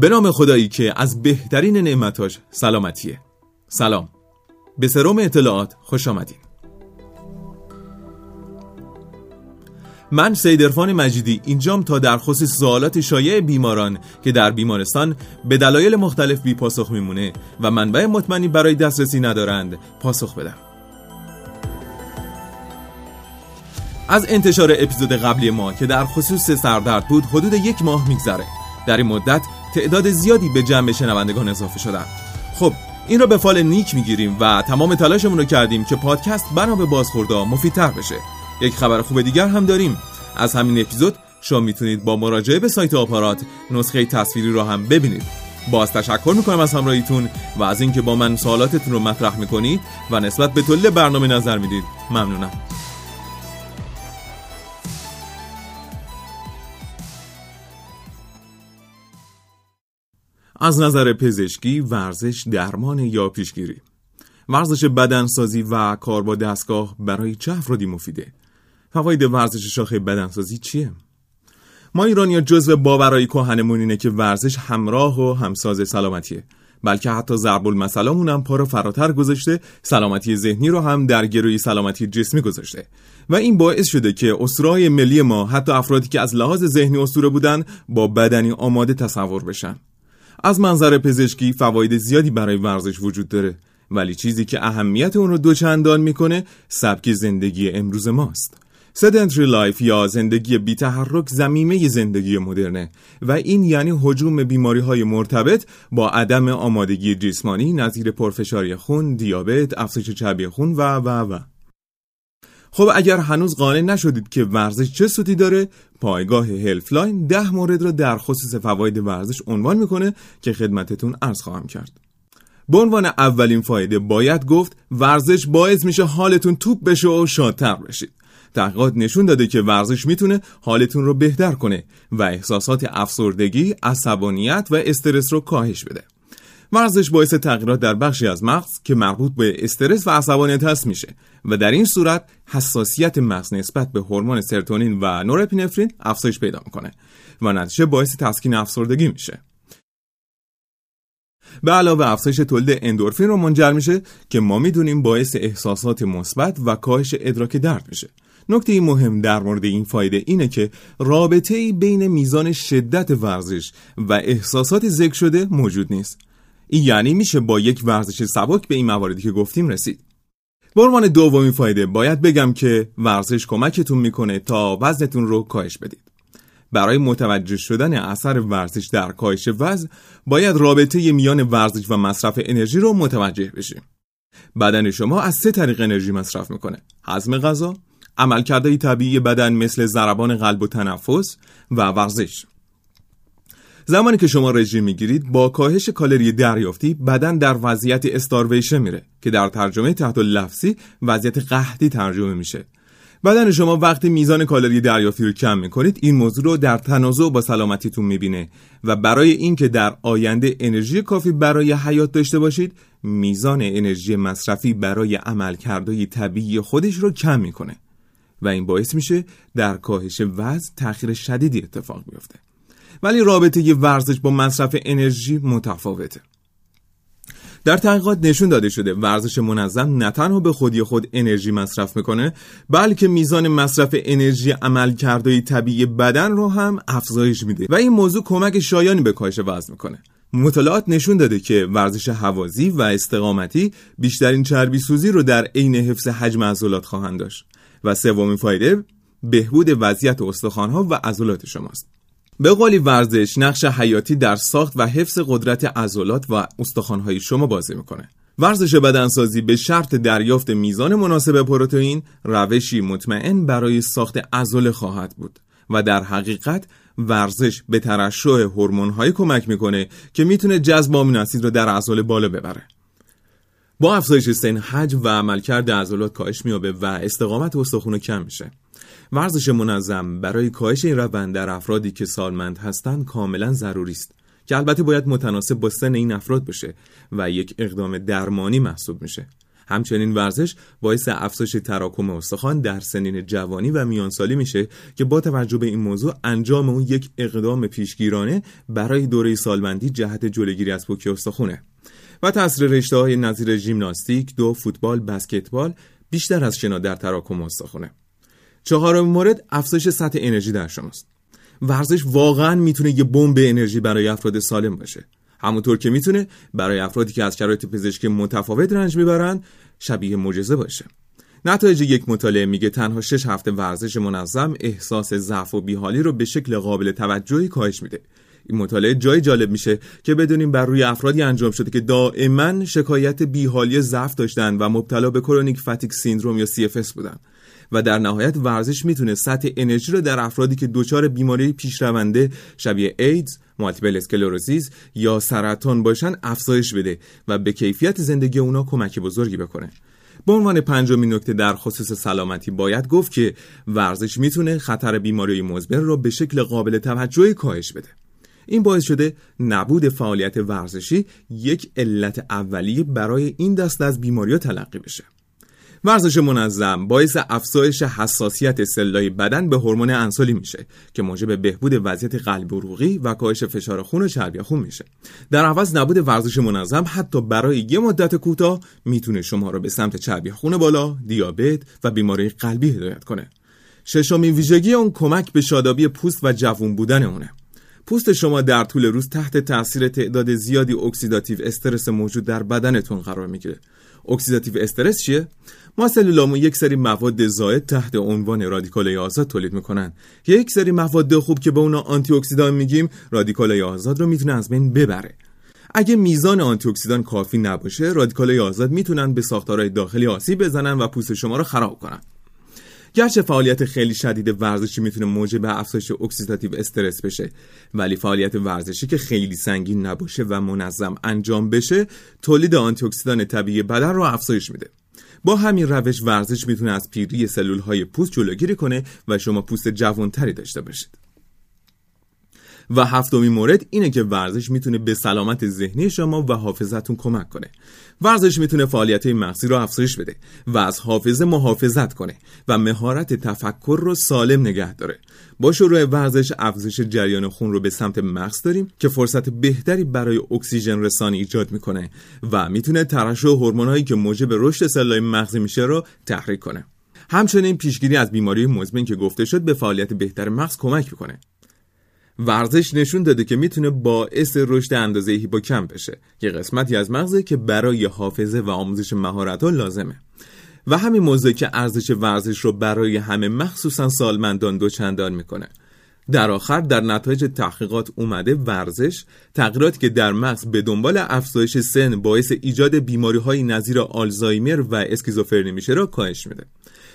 به نام خدایی که از بهترین نعمتاش سلامتیه. سلام. به سروم اطلاعات خوش آمدین. من سیدرفان مجیدی اینجام تا در خصوص سوالات شایع بیماران که در بیمارستان به دلایل مختلف بی پاسخ میمونه و منبع مطمئنی برای دسترسی ندارند پاسخ بدم. از انتشار اپیزود قبلی ما که در خصوص سردرد بود حدود یک ماه میگذره. در این مدت تعداد زیادی به جمع شنوندگان اضافه شدن. خب این رو به فال نیک می‌گیریم و تمام تلاشمون رو کردیم که پادکست بنا به بازخوردا مفیدتر بشه. یک خبر خوب دیگر هم داریم. از همین اپیزود شما می‌تونید با مراجعه به سایت آپارات نسخه تصویری رو هم ببینید. باز تشکر می‌کنم از همراهیتون و از اینکه با من سوالاتتون رو مطرح می‌کنید و نسبت به طول برنامه نظر می‌دید. ممنونم. از نظر پزشکی ورزش درمان یا پیشگیری؟ ورزش بدنسازی و کار با دستگاه برای چه افرادی مفیده؟ فواید ورزش شاخه بدنسازی چیه؟ ما ایرانیا جزو باورهای کهنمون اینه که ورزش همراه و همساز سلامتیه. بلکه حتی ضرب المثلامون هم پا رو فراتر گذاشته سلامتی ذهنی رو هم در گروی سلامتی جسمی گذاشته. و این باعث شده که اسرای ملی ما حتی افرادی که از لحاظ ذهنی اسطوره بودن با بدنی آماده تصور بشن. از منظر پزشکی فواید زیادی برای ورزش وجود داره. ولی چیزی که اهمیت اون رو دوچندان می‌کنه سبک زندگی امروز ماست. sedentary life یا زندگی بی تحرک زمینه زندگی مدرنه و این یعنی هجوم بیماری های مرتبط با عدم آمادگی جسمانی نظیر پرفشاری خون، دیابت، افزایش چربی خون و و و. خب اگر هنوز قانع نشدید که ورزش چه سودی داره پایگاه هلفلاین ده مورد را در خصوص فواید ورزش عنوان می‌کنه که خدمتتون عرض خواهم کرد به عنوان اولین فایده باید گفت ورزش باعث میشه حالتون توپ بشه و شادتر بشید تحقیقات نشون داده که ورزش می‌تونه حالتون رو بهتر کنه و احساسات افسردگی، عصبانیت و استرس رو کاهش بده. ورزش باعث تغییرات در بخشی از مغز که مربوط به استرس و عصبانیت هست میشه و در این صورت حساسیت مغز نسبت به هورمون سرتونین و نورپینفرین افزایش پیدا می‌کنه و نتیجه باعث تسکین افسردگی میشه. به علاوه افزایش تولید اندورفین رو منجر میشه که ما می‌دونیم باعث احساسات مثبت و کاهش ادراک درد میشه نکته مهم در مورد این فایده اینه که رابطه بین میزان شدت ورزش و احساسات ذکر شده موجود نیست این یعنی میشه با یک ورزش سبک به این مواردی که گفتیم رسید. به عنوان دومین فایده باید بگم که ورزش کمکتون می‌کنه تا وزنتون رو کاهش بدید. برای متوجه شدن اثر ورزش در کاهش وزن باید رابطه میان ورزش و مصرف انرژی رو متوجه بشیم. بدن شما از سه طریق انرژی مصرف می‌کنه. هضم غذا عملکردهای طبیعی بدن مثل ضربان قلب و تنفس و ورزش. زمانی که شما رژیم می‌گیرید با کاهش کالری دریافتی بدن در وضعیت استارویشن میره که در ترجمه تحت لفظی وضعیت قحطی ترجمه میشه. بدن شما وقتی میزان کالری دریافتی رو کم می‌کنید این موضوع رو در تنازع با سلامتیتون می‌بینه و برای اینکه در آینده انرژی کافی برای حیات داشته باشید میزان انرژی مصرفی برای عملکردهای طبیعی خودش رو کم می‌کنه و این باعث میشه در کاهش وزن تأخیر شدیدی اتفاق بیفته. ولی رابطه ی ورزش با مصرف انرژی متفاوته. در تحقیقات نشون داده شده ورزش منظم نه تنها به خودی خود انرژی مصرف می‌کنه بلکه میزان مصرف انرژی عمل کرده طبیعی بدن رو هم افزایش میده و این موضوع کمک شایانی به کاهش وزن می‌کنه. مطالعات نشون داده که ورزش هوازی و استقامتی بیشترین چربی سوزی رو در عین حفظ حجم عضلات خواهند داشت و سومین فایده بهبود وضعیت استخوانها و عضلات شماست. به قولی ورزش نقش حیاتی در ساخت و حفظ قدرت عضلات و استخوانهای شما بازی می‌کنه. ورزش بدنسازی به شرط دریافت میزان مناسب پروتئین روشی مطمئن برای ساخت عضله خواهد بود و در حقیقت ورزش به ترشح هورمون‌های کمک می‌کنه که می‌تونه جذب آمینو اسید رو در عضله بالا ببره. با افزایش سن حجم و عملکرد عضلات کاهش میابه و استقامت استخون کم میشه. ورزش منظم برای کاهش این روند در افرادی که سالمند هستند کاملا ضروری است که البته باید متناسب با سن این افراد باشه و یک اقدام درمانی محسوب میشه همچنین ورزش باعث افزایش تراکم استخوان در سنین جوانی و میانسالی میشه که با توجه به این موضوع انجام اون یک اقدام پیشگیرانه برای دوره سالمندی جهت جلوگیری از پوکی استخونه و تاثیر رشته های نظیر ژیمناستیک، دو فوتبال، بسکتبال بیشتر از شنا در تراکم استخونه. چهارمین مورد افزایش سطح انرژی در شماست. ورزش واقعا می‌تونه یه بمب انرژی برای افراد سالم باشه. همونطور که می‌تونه برای افرادی که از شرایط پزشکی متفاوت رنج می‌برن شبیه معجزه باشه. نتایج یک مطالعه میگه تنها 6 هفته ورزش منظم احساس ضعف و بیحالی رو به شکل قابل توجهی کاهش میده این مطالعه جای جالب میشه که بدونیم بر روی افرادی انجام شده که دائما شکایت بیحالی ضعف داشتن و مبتلا به کرونیک فتیک سیندروم یا CFS بودن و در نهایت ورزش می‌تونه سطح انرژی رو در افرادی که دچار بیماری پیشرونده شبیه ایدز، مالتیپل اسکلروزیس یا سرطان باشن افزایش بده و به کیفیت زندگی اونا کمک بزرگی بکنه. به عنوان پنجمین نکته در خصوص سلامتی باید گفت که ورزش می‌تونه خطر بیماری مزمن رو به شکل قابل توجهی کاهش بده. این باعث شده نبود فعالیت ورزشی یک علت اولیه برای این دست از بیماری تلقی بشه. ورزش منظم باعث افزایش حساسیت سلای بدن به هورمون انسولی میشه که موجب بهبود وضعیت قلب عروقی و کاهش فشار خون و چربی خون میشه. در عوض نبود ورزش منظم حتی برای یه مدت کوتاه می‌تونه شما رو به سمت چربی خون بالا دیابت و بیماری قلبی هدایت کنه. ششمین ویژگی اون کمک به شادابی پوست و جوون بودن اونه. پوست شما در طول روز تحت تاثیر تعداد زیادی اکسیداتیو استرس موجود در بدنتون قرار می‌گیره. اکسیداتیو استرس چیه؟ ما سلولامون یک سری مواد زائد تحت عنوان رادیکال آزاد تولید می‌کنن. یک سری مواد خوب که به اونا آنتی اکسیدان میگیم رادیکال آزاد رو می‌تونه از بین ببره. اگه میزان آنتی اکسیدان کافی نباشه رادیکال آزاد می‌تونن به ساختارهای داخلی آسیب بزنن و پوست شما رو خراب کنن. گرچه فعالیت خیلی شدید ورزشی می‌تونه موجب افزایش اکسیداتیو استرس بشه ولی فعالیت ورزشی که خیلی سنگین نباشه و منظم انجام بشه تولید آنتی اکسیدان طبیعی بدن رو افزایش میده. با همین روش ورزش می‌تونه از پیری سلول های پوست جلوگیری کنه و شما پوست جوانتری داشته باشید. و هفتمین مورد اینه که ورزش می‌تونه به سلامت ذهنی شما و حافظتون کمک کنه. ورزش می‌تونه فعالیت مغزی رو افزایش بده و از حافظه محافظت کنه و مهارت تفکر رو سالم نگه داره. با شروع ورزش افزایش جریان خون رو به سمت مغز داریم که فرصت بهتری برای اکسیژن رسانی ایجاد می‌کنه و می‌تونه ترشح هورمونایی که موجب رشد سلول مغزی میشه رو تحریک کنه. همچنین پیشگیری از بیماری مزمن که گفته شد به فعالیت بهتر مغز کمک می‌کنه. ورزش نشون داده که می‌تونه باعث رشد اندازه هیپوکمپ بشه. که قسمتی از مغزه که برای حافظه و آموزش مهارت لازمه. و همین موضوع که ارزش ورزش رو برای همه مخصوصا سالمندان دوچندان می‌کنه. در آخر در نتایج تحقیقات اومده ورزش تغییراتی که در مغز به دنبال افزایش سن باعث ایجاد بیماری های نظیر آلزایمر و اسکیزوفرنی میشه را کاهش میده.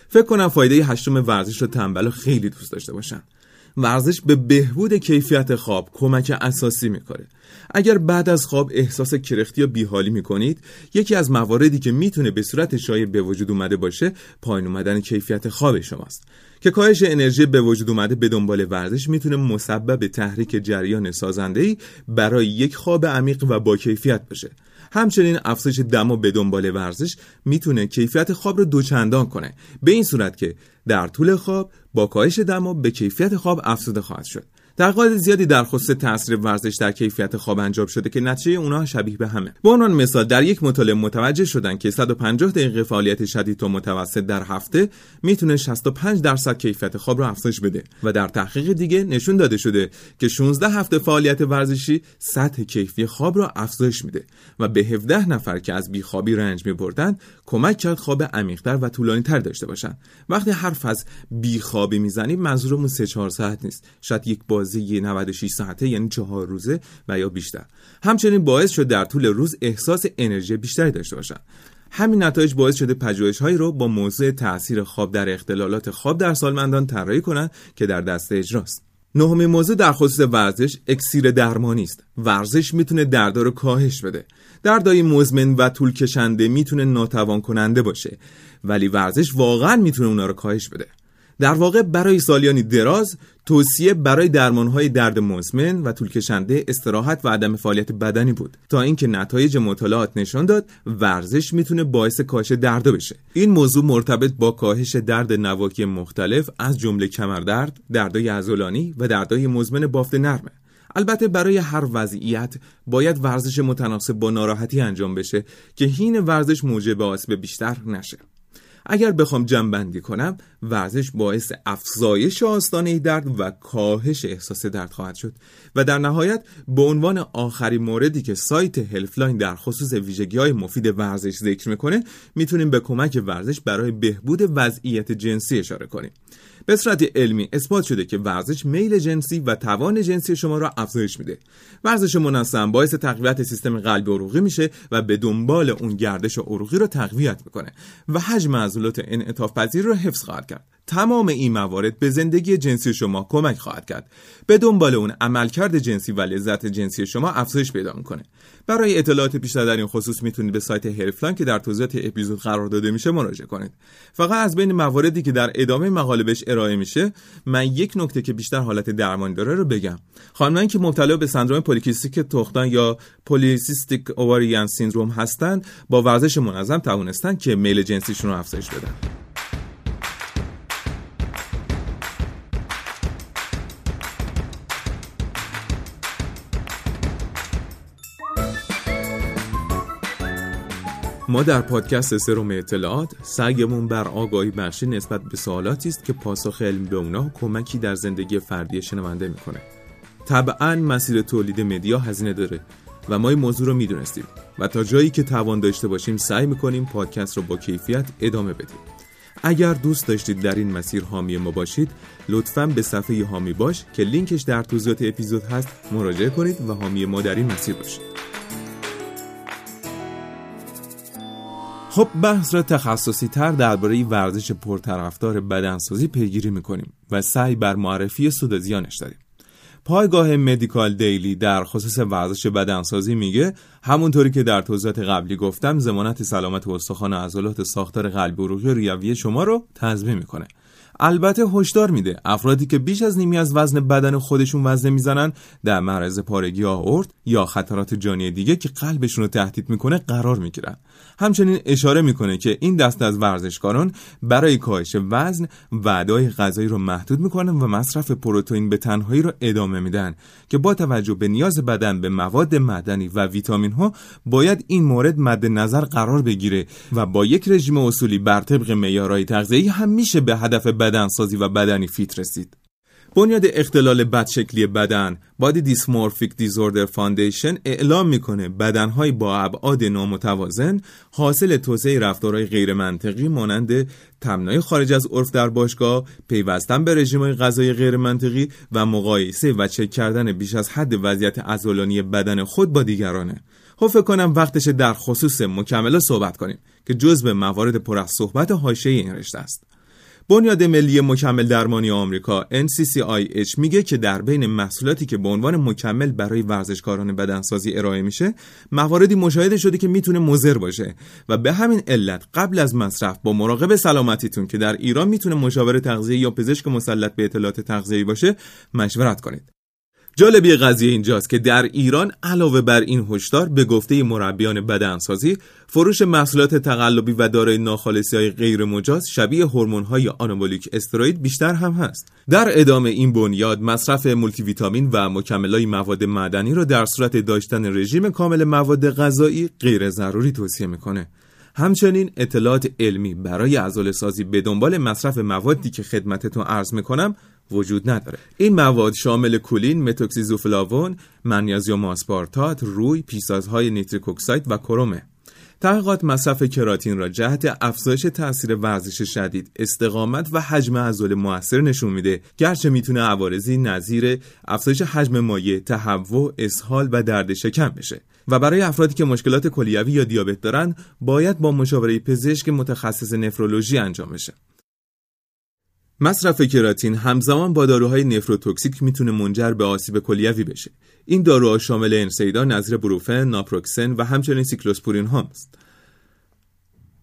فکر کنم فایده هشتم ورزش رو تنبل خیلی دوست داشته باشن. ورزش به بهبود کیفیت خواب کمک اساسی می‌کنه. اگر بعد از خواب احساس کرختی یا بیحالی می‌کنید یکی از مواردی که می‌تونه به صورت شایع به وجود اومده باشه پایین اومدن کیفیت خواب شماست. که کاهش انرژی به وجود اومده به دنبال ورزش می‌تونه مسبب تحریک جریان سازنده برای یک خواب عمیق و با کیفیت باشه. همچنین افزایش دما به دنبال ورزش می‌تونه کیفیت خواب رو دوچندان کنه. به این صورت که در طول خواب با کاهش دما به کیفیت خواب افزوده خواهد شد. تحقیقات زیادی در خصوص تاثیر ورزش در کیفیت خواب انجام شده که نتیجه اونها شبیه به همه. به عنوان مثال در یک مطالعه متوجه شدن که 150 دقیقه فعالیت شدید تا متوسط در هفته می‌تونه 65 درصد کیفیت خواب رو افزایش بده و در تحقیق دیگه نشون داده شده که 16 هفته فعالیت ورزشی سطح کیفی خواب را افزایش میده و به 17 نفر که از بیخوابی رنج میبردن کمک کرد خواب عمیقتر و طولانیتر داشته باشن وقتی حرف از بیخوابی می‌زنیم منظورمون 3 4 ساعت نیست. شاید یک بازی 96 ساعته یعنی چهار روزه و یا بیشتر. همچنین باعث شد در طول روز احساس انرژی بیشتری داشته باشن. همین نتایج باعث شده پژوهش هایی رو با موضوع تاثیر خواب در اختلالات خواب در سالمندان طراحی کنند که در دست اجراست. نهمین موضوع در خصوص ورزش اکسیر درمانی است. ورزش می‌تونه دردا رو کاهش بده. دردای مزمن و طول کشنده می‌تونه ناتوان کننده باشه. ولی ورزش واقعا می‌تونه اونا رو کاهش بده. در واقع برای سالیانی دراز توصیه برای درمانهای درد مزمن و طولکشنده استراحت و عدم فعالیت بدنی بود تا اینکه نتایج مطالعات نشان داد ورزش می‌تونه باعث کاهش درد بشه. این موضوع مرتبط با کاهش درد نواکی مختلف از جمله کمردرد، دردای عضلانی و دردای مزمن بافت نرمه البته برای هر وضعیت باید ورزش متناسب با ناراحتی انجام بشه که هین ورزش موجب آسیب بیشتر نشه. اگر بخوام جنبندی کنم ورزش باعث افزایش آستانه درد و کاهش احساس درد خواهد شد. و در نهایت به عنوان آخرین موردی که سایت هلفلاین در خصوص ویژگی های مفید ورزش ذکر می‌کنه می‌تونیم به کمک ورزش برای بهبود وضعیت جنسی اشاره کنیم. به صورت علمی اثبات شده که ورزش میل جنسی و توان جنسی شما را افزایش میده. ورزش منظم باعث تقویت سیستم قلبی عروقی میشه و به دنبال اون گردش عروقی رو تقویت می‌کنه و حجم عضلات انعطاف پذیر رو حفظ خواهد کرد. تمام این موارد به زندگی جنسی شما کمک خواهد کرد. به دنبال اون عملکرد جنسی و لذت جنسی شما افزایش پیدا می‌کنه. برای اطلاعات بیشتر در این خصوص می‌تونید به سایت هرفلان که در توضیحات اپیزود قرار داده میشه مراجعه کنید. فقط از بین مواردی که در ادامه مقاله بهش ارائه میشه من یک نکته که بیشتر حالت درمانی داره رو بگم. خانمانی که مبتلا به سندروم پولیکیستیک تختان یا پولیسیستیک اوواریان سیندروم هستند با ورزش منظم توانستن که میل جنسیشون رو افزایش بدن. ما در پادکست سروم اطلاعات سعیمون بر آگاهی بخشی نسبت به سوالاتی است که پاسخ علم به اونا کمکی در زندگی فردی شنونده می‌کنه. طبعا مسیر تولید مدیا هزینه داره و ما این موضوع رو می‌دونستیم و تا جایی که توان داشته باشیم سعی می‌کنیم پادکست رو با کیفیت ادامه بدیم. اگر دوست داشتید در این مسیر حامی ما باشید لطفا به صفحه حامی باش که لینکش در توضیحات اپیزود هست مراجعه کنید و حامی ما در این مسیر باشید. خب بحث را تخصصی تر درباره ورزش پرطرفدار بدنسازی پیگیری می‌کنیم و سعی بر معرفی سود زیانش داریم. پایگاه مدیکال دیلی در خصوص ورزش بدنسازی میگه همونطوری که در توضیحات قبلی گفتم زمانت سلامت استخوان و عضلات ساختار قلبی عروقی ریوی شما رو تضمین می‌کنه. البته هشدار میده. افرادی که بیش از نیمی از وزن بدن خودشون وزن می‌زنن در معرض پارگی آورد یا خطرات جانی دیگه که قلبشون رو تهدید می‌کنه قرار می‌گیرن. همچنین اشاره می‌کنه که این دست از ورزشکاران برای کاهش وزن وعدای غذایی رو محدود می‌کنن و مصرف پروتئین به تنهایی رو ادامه میدن که با توجه به نیاز بدن به مواد معدنی و ویتامین ها باید این مورد مد نظر قرار بگیره و با یک رژیم اصولی بر طبق معیارهای تغذیه‌ای هم میشه به هدف بدنسازی و بدنی فیت رسید. بنیاد اختلال بدشکلی بدن Body Dysmorphic Disorder Foundation اعلام می‌کنه بدنهای با ابعاد نامتوازن حاصل توسعه رفتارهای غیر منطقی مانند تمنای خارج از عرف در باشگاه پیوستن به رژیم غذای غیر منطقی و مقایسه و چک کردن بیش از حد وضعیت عضلانی بدن خود با دیگرانه. خب فکر کنم وقتش در خصوص مکمله صحبت کنیم که جزء موارد پر از صحبت حاشیه این رشته است. بنیاد ملی مکمل درمانی آمریکا NCCIH میگه که در بین محصولاتی که به عنوان مکمل برای ورزشکاران بدنسازی ارائه میشه مواردی مشاهده شده که می‌تونه مضر باشه و به همین علت قبل از مصرف با مراقب سلامتیتون که در ایران می‌تونه مشاور تغذیه یا پزشک مسلط به اطلاعات تغذیه‌ای باشه مشورت کنید. جالبی قضیه اینجاست که در ایران علاوه بر این هشدار به گفته مربیان بدنسازی فروش محصولات تقلبی و دارای ناخالصی های غیر مجاز شبیه هورمون های آنابولیک استروید بیشتر هم هست. در ادامه این بنیاد مصرف مولتی ویتامین و مکملای مواد معدنی را در صورت داشتن رژیم کامل مواد غذایی غیر ضروری توصیه می‌کنه. همچنین اطلاعات علمی برای عضل سازی به دنبال مصرف موادی که خدمتتون عرض می‌کنم وجود نداره این مواد شامل کولین، متوکسیزوفلاوون، منیزیم آسپارتات، روی، پیسازهای نیتریک اکساید و کرومه. تحقیقات مصرف کراتین را جهت افزایش تاثیر ورزش شدید، استقامت و حجم عضله موثر نشون میده، گرچه می‌تونه عوارضی نظیر افزایش حجم مایع، تهوع، اسهال و درد شکم بشه. و برای افرادی که مشکلات کلیوی یا دیابت دارن، باید با مشاوره پزشک متخصص نفرولوژی انجام بشه. مصرف کراتین همزمان با داروهای نفروتوکسیک می‌تونه منجر به آسیب کلیوی بشه. این داروها شامل ان‌سیدها، نظیر ایبوپروفن، ناپروکسن و همچنین سیکلوسپورین هاست.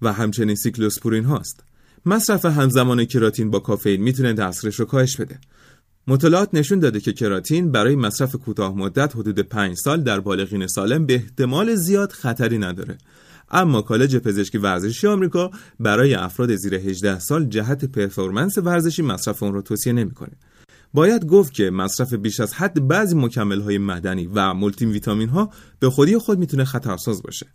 و همچنین سیکلوسپورین هاست. مصرف همزمان کراتین با کافئین می‌تونه اثرش رو کاهش بده مطالعات نشون داده که کراتین برای مصرف کوتاه مدت حدود 5 سال در بالغین سالم به احتمال زیاد خطری نداره اما کالج پزشکی ورزشی آمریکا برای افراد زیر 18 سال جهت پرفورمنس ورزشی مصرف اون رو توصیه نمی‌کنه. باید گفت که مصرف بیش از حد بعضی مکمل های مدنی و مولتی ویتامین ها به خودی خود می‌تونه خطرساز باشه.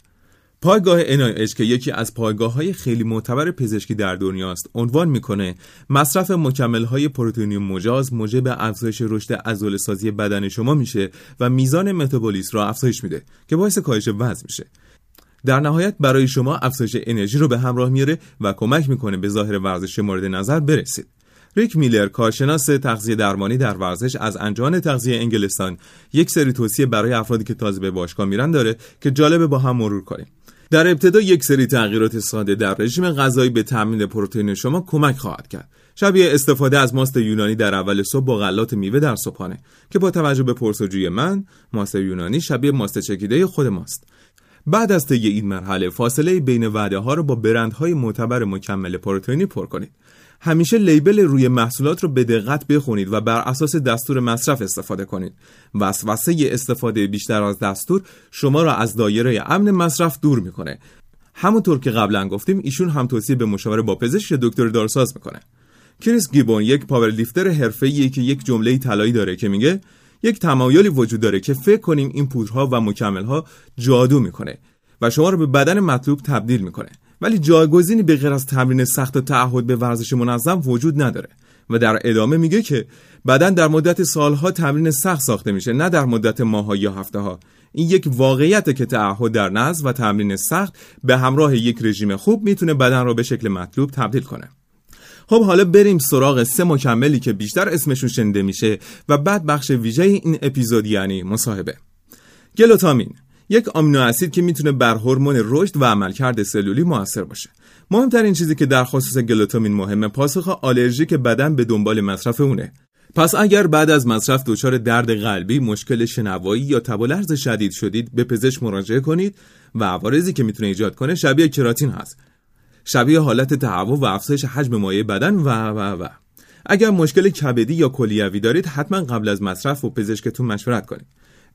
پایگاه NIH که یکی از پایگاه های خیلی معتبر پزشکی در دنیاست عنوان می‌کنه مصرف مکمل های پروتئینی مجاز موجب افزایش رشد عضله سازی بدن شما میشه و میزان متابولیسم را افزایش میده که باعث کاهش وزن میشه در نهایت برای شما افزایش انرژی رو به همراه میاره و کمک می‌کنه به ظاهر ورزش مورد نظر برسید. ریک میلر کارشناس تغذیه درمانی در ورزش از انجمن تغذیه انگلستان یک سری توصیه برای افرادی که تازه به باشگاه میرن داره که جالبه با هم مرور کنیم. در ابتدا یک سری تغییرات ساده در رژیم غذایی به تامین پروتئین شما کمک خواهد کرد. شبیه استفاده از ماست یونانی در اول صبح با غلات میوه در صبحانه که با توجه به پرسجوی من ماست یونانی شبیه ماست چکیده خود ماست. بعد از طی این مرحله فاصله بین وعده ها رو با برندهای معتبر مکمل پروتئینی پر کنید. همیشه لیبل روی محصولات رو به دقت بخونید و بر اساس دستور مصرف استفاده کنید. وسوسه استفاده بیشتر از دستور شما را از دایره امن مصرف دور می‌کنه. همونطور که قبلا گفتیم ایشون هم توصیه به مشاوره با پزشک دکتر دارساز می‌کنه. کریس گیبون یک پاورلیفتر حرفه‌ایه که یک جمله طلایی داره که میگه یک تمایلی وجود داره که فکر کنیم این پودرها و مکملها جادو می‌کنه و شما رو به بدن مطلوب تبدیل می‌کنه. ولی جایگزینی به غیر از تمرین سخت و تعهد به ورزش منظم وجود نداره و در ادامه میگه که بدن در مدت سالها تمرین سخت ساخته میشه نه در مدت ماها یا هفته ها این یک واقعیت که تعهد در نظم و تمرین سخت به همراه یک رژیم خوب می‌تونه بدن را به شکل مطلوب تبدیل کنه. خب حالا بریم سراغ سه مکملی که بیشتر اسمشون شنیده میشه و بعد بخش ویژه این اپیزود یعنی مصاحبه. گلوتامین یک آمینو اسید که می‌تونه بر هورمون رشد و عملکرد سلولی موثر باشه. مهمترین چیزی که در خصوص گلوتامین مهمه پاسخ آلرژی که بدن به دنبال مصرف اونه. پس اگر بعد از مصرف دچار درد قلبی، مشکل شنوایی یا تب و شدید شدید به پزشک مراجعه کنید و عوارضی که می‌تونه ایجاد کنه شبیه کراتین هست. شبیه حالت تهوع و افزایش حجم مایع بدن و و و. اگر مشکل کبدی یا کلیوی دارید حتما قبل از مصرف و پزشکتون مشورت کنید.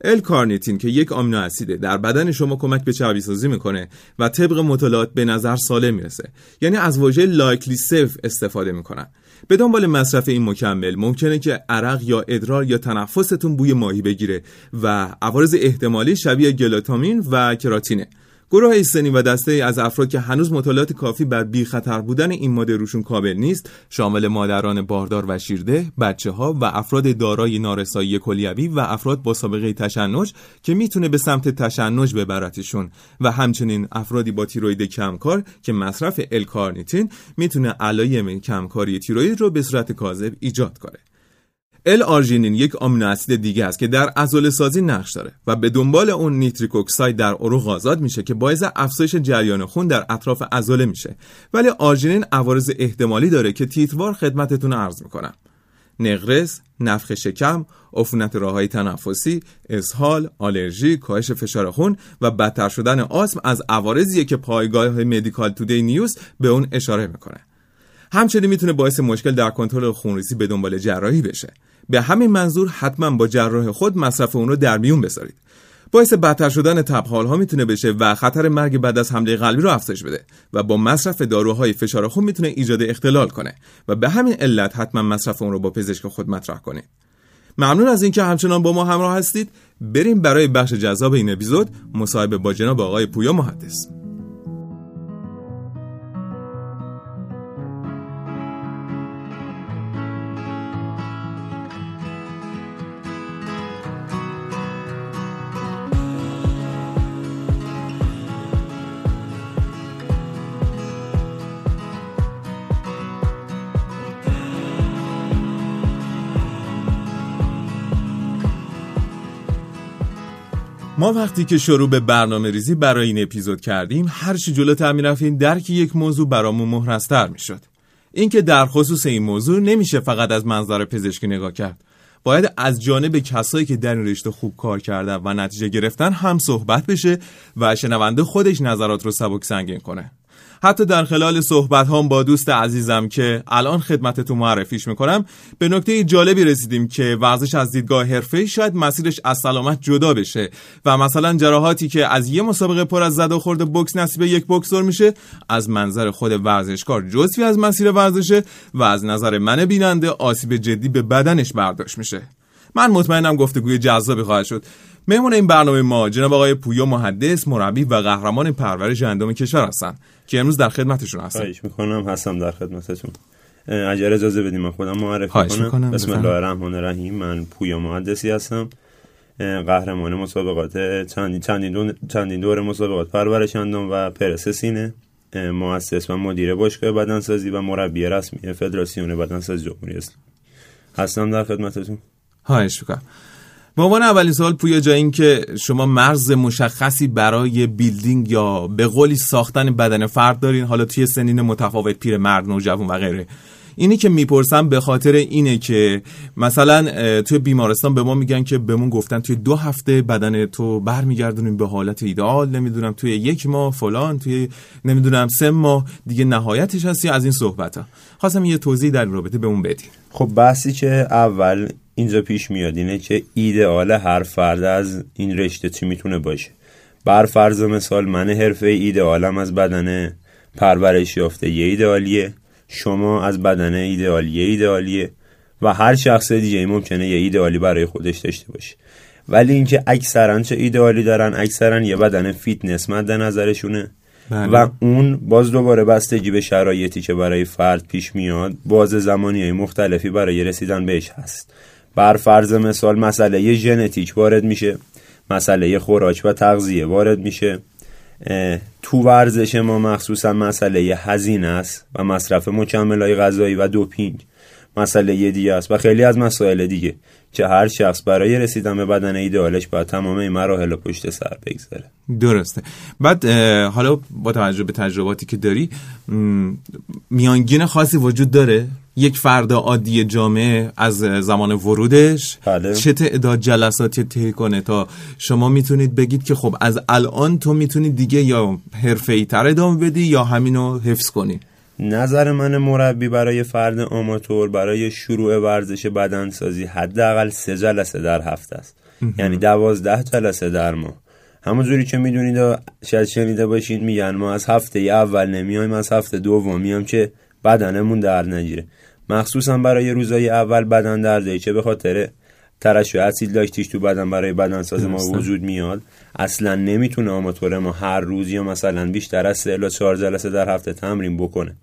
ال کارنیتین که یک آمینو اسیده در بدن شما کمک به چربی سازی می‌کنه و طبق مطالعات به نظر سالم می‌رسه. یعنی از واژه لایکلی سیف استفاده می‌کنن. به دنبال مصرف این مکمل ممکنه که عرق یا ادرار یا تنفستون بوی ماهی بگیره و عوارض احتمالی شبیه گلوتامین و کراتینه. گروه سنی و دسته از افراد که هنوز مطالعات کافی بر بی خطر بودن این ماده روشون کامل نیست شامل مادران باردار و شیرده، بچه ها و افراد دارای نارسایی کلیوی و افراد با سابقه تشنج که می‌تونه به سمت تشنج ببرتشون و همچنین افرادی با تیروید کمکار که مصرف الکارنیتین می‌تونه علایم کمکاری تیروید رو به صورت کاذب ایجاد کنه. ال آرژینین یک آمینو اسید دیگه است که در عضله سازی نقش داره و به دنبال اون nitric oxide در عروق آزاد میشه که باعث افزایش جریان خون در اطراف عضله میشه ولی آرژینین عوارض احتمالی داره که تیتروار خدمتتون عرض می‌کنم نقرس، نفخ شکم، عفونت راههای تنفسی، اسهال، آلرژی، کاهش فشار خون و بدتر شدن آسم از عوارضیه که پایگاه Medical Today News به اون اشاره می‌کنه. همچنین می‌تونه باعث مشکل در کنترل خونریزی به دنبال جراحی بشه. به همین منظور حتما با جراح خود مصرف اون رو در میون بذارید. باعث بدتر شدن تبحال ها می‌تونه بشه و خطر مرگ بعد از حمله قلبی رو افزایش بده و با مصرف داروهای فشار خون می‌تونه ایجاد اختلال کنه و به همین علت حتما مصرف اون رو با پزشک خود مطرح کنید ممنون از اینکه همچنان با ما همراه هستید. بریم برای بخش جذاب این اپیزود مصاحبه با جناب آقای پویا محدث ما وقتی که شروع به برنامه ریزی برای این اپیزود کردیم هرچی جلوتر می‌رفتیم درک یک موضوع برامون مهرستر می‌شد. اینکه در خصوص این موضوع نمیشه فقط از منظر پزشکی نگاه کرد. باید از جانب کسایی که در این رشته خوب کار کردن و نتیجه گرفتن هم صحبت بشه و شنونده خودش نظرات رو سبک سنگین کنه. حتی در خلال صحبت هم با دوست عزیزم که الان خدمتتون معرفیش می‌کنم به نکته جالبی رسیدیم که ورزش از دیدگاه حرفه‌ای شاید مسیرش از سلامت جدا بشه و مثلا جراحاتی که از یه مسابقه پر از زد و خورد بوکس نصیب یک بوکسور میشه از منظر خود ورزشکار جزوی از مسیر ورزشه و از نظر من بیننده آسیب جدی به بدنش برداشت میشه. من مطمئنم گفتگوی جذابی خواهد شد. مهمون این برنامه ما جناب آقای پویا محدث مربی و قهرمان پرورش اندام کشور هستن که امروز در خدمتشون هستم خواهش می‌کنم هستم در خدمتتون. اگر اجازه بدیم من خودم معرفی کنم. بسم الله الرحمن الرحیم. من پویا محدثی هستم. قهرمان مسابقات چندین دور, چندین دور مسابقات پرورش اندام و پرس سینه. مؤسس و مدیر باشگاه بدنسازی و مربی رسمی فدراسیون بدنسازی جمهوری اسلامی. هستم در خدمتتون. خواهش می‌کنم. به عنوان اولین سوال پویا جا این که شما مرز مشخصی برای بیلدینگ یا به قولی ساختن بدن فرد دارین حالا توی سنین متفاوت پیر مرد نوجوان و غیره. اینی که می‌پرسم به خاطر اینه که مثلا توی بیمارستان به ما میگن که بهمون گفتن توی دو هفته بدن تو برمیگردونیم به حالت ایدئال نمی‌دونم توی یک ماه فلان توی نمی‌دونم سه ماه. دیگه نهایتش هستی از این صحبت ها خواستم یه توضیح در رابطه بهمون بدی خب بحثی که اول اینجا پیش میاد اینه که ایدئال هر فرد از این رشته چی می‌تونه باشه. بر فرض مثال من حرفه ایدئالم از بدن پرورش یافته یه ایدئالیه شما از بدن ایدئالیه ایدئالیه و هر شخص دیگه ممکنه یه ایدئالی برای خودش داشته باشه. ولی اینکه اکثرا چه ایدئالی دارن؟ اکثرا یه بدن فیتنس مد نظرشونه. بله. و اون باز دوباره بستگی به شرایطی که برای فرد پیش میاد باز زمانی های مختلفی برای رسیدن بهش هست. بر فرض مثال مسئله ژنتیک وارد میشه مسئله خوراک و تغذیه وارد میشه. تو ورزش ما مخصوصا مسئله هزینه است و مصرف های غذایی و دوپینگ مسئله دیگه است و خیلی از مسائل دیگه. که هر شخص برای رسیدن به بدن ایدئالش باید تمام این مراحل پشت سر بگذاره. درسته. بعد حالا با توجه به تجرباتی که داری میانگین خاصی وجود داره؟ یک فرد عادی جامعه از زمان ورودش؟ بله. چه تعداد جلساتی طی کنه تا شما می‌تونید بگید که خب از الان تو می‌تونید دیگه یا حرفه‌ای تر ادامه بدی یا همینو حفظ کنی؟ نظر من مربی برای فرد آماتور برای شروع ورزش بدنسازی حداقل سه جلسه در هفته است. یعنی دوازده جلسه در ماه. همونجوری که می‌دونید شاید شنیده باشید میگن ما از هفته اول نمیایم از هفته دوم میام که بدنمون در نگیره. مخصوصا برای روزای اول بدن درده چه به خاطر ترشح اسید لاکتیش تو بدن برای بدنساز ما وجود میاد. اصلا نمی‌تونه آماتور ما هر روز یا مثلا بیشتر از سه الا چهار جلسه در هفته تمرین بکنه.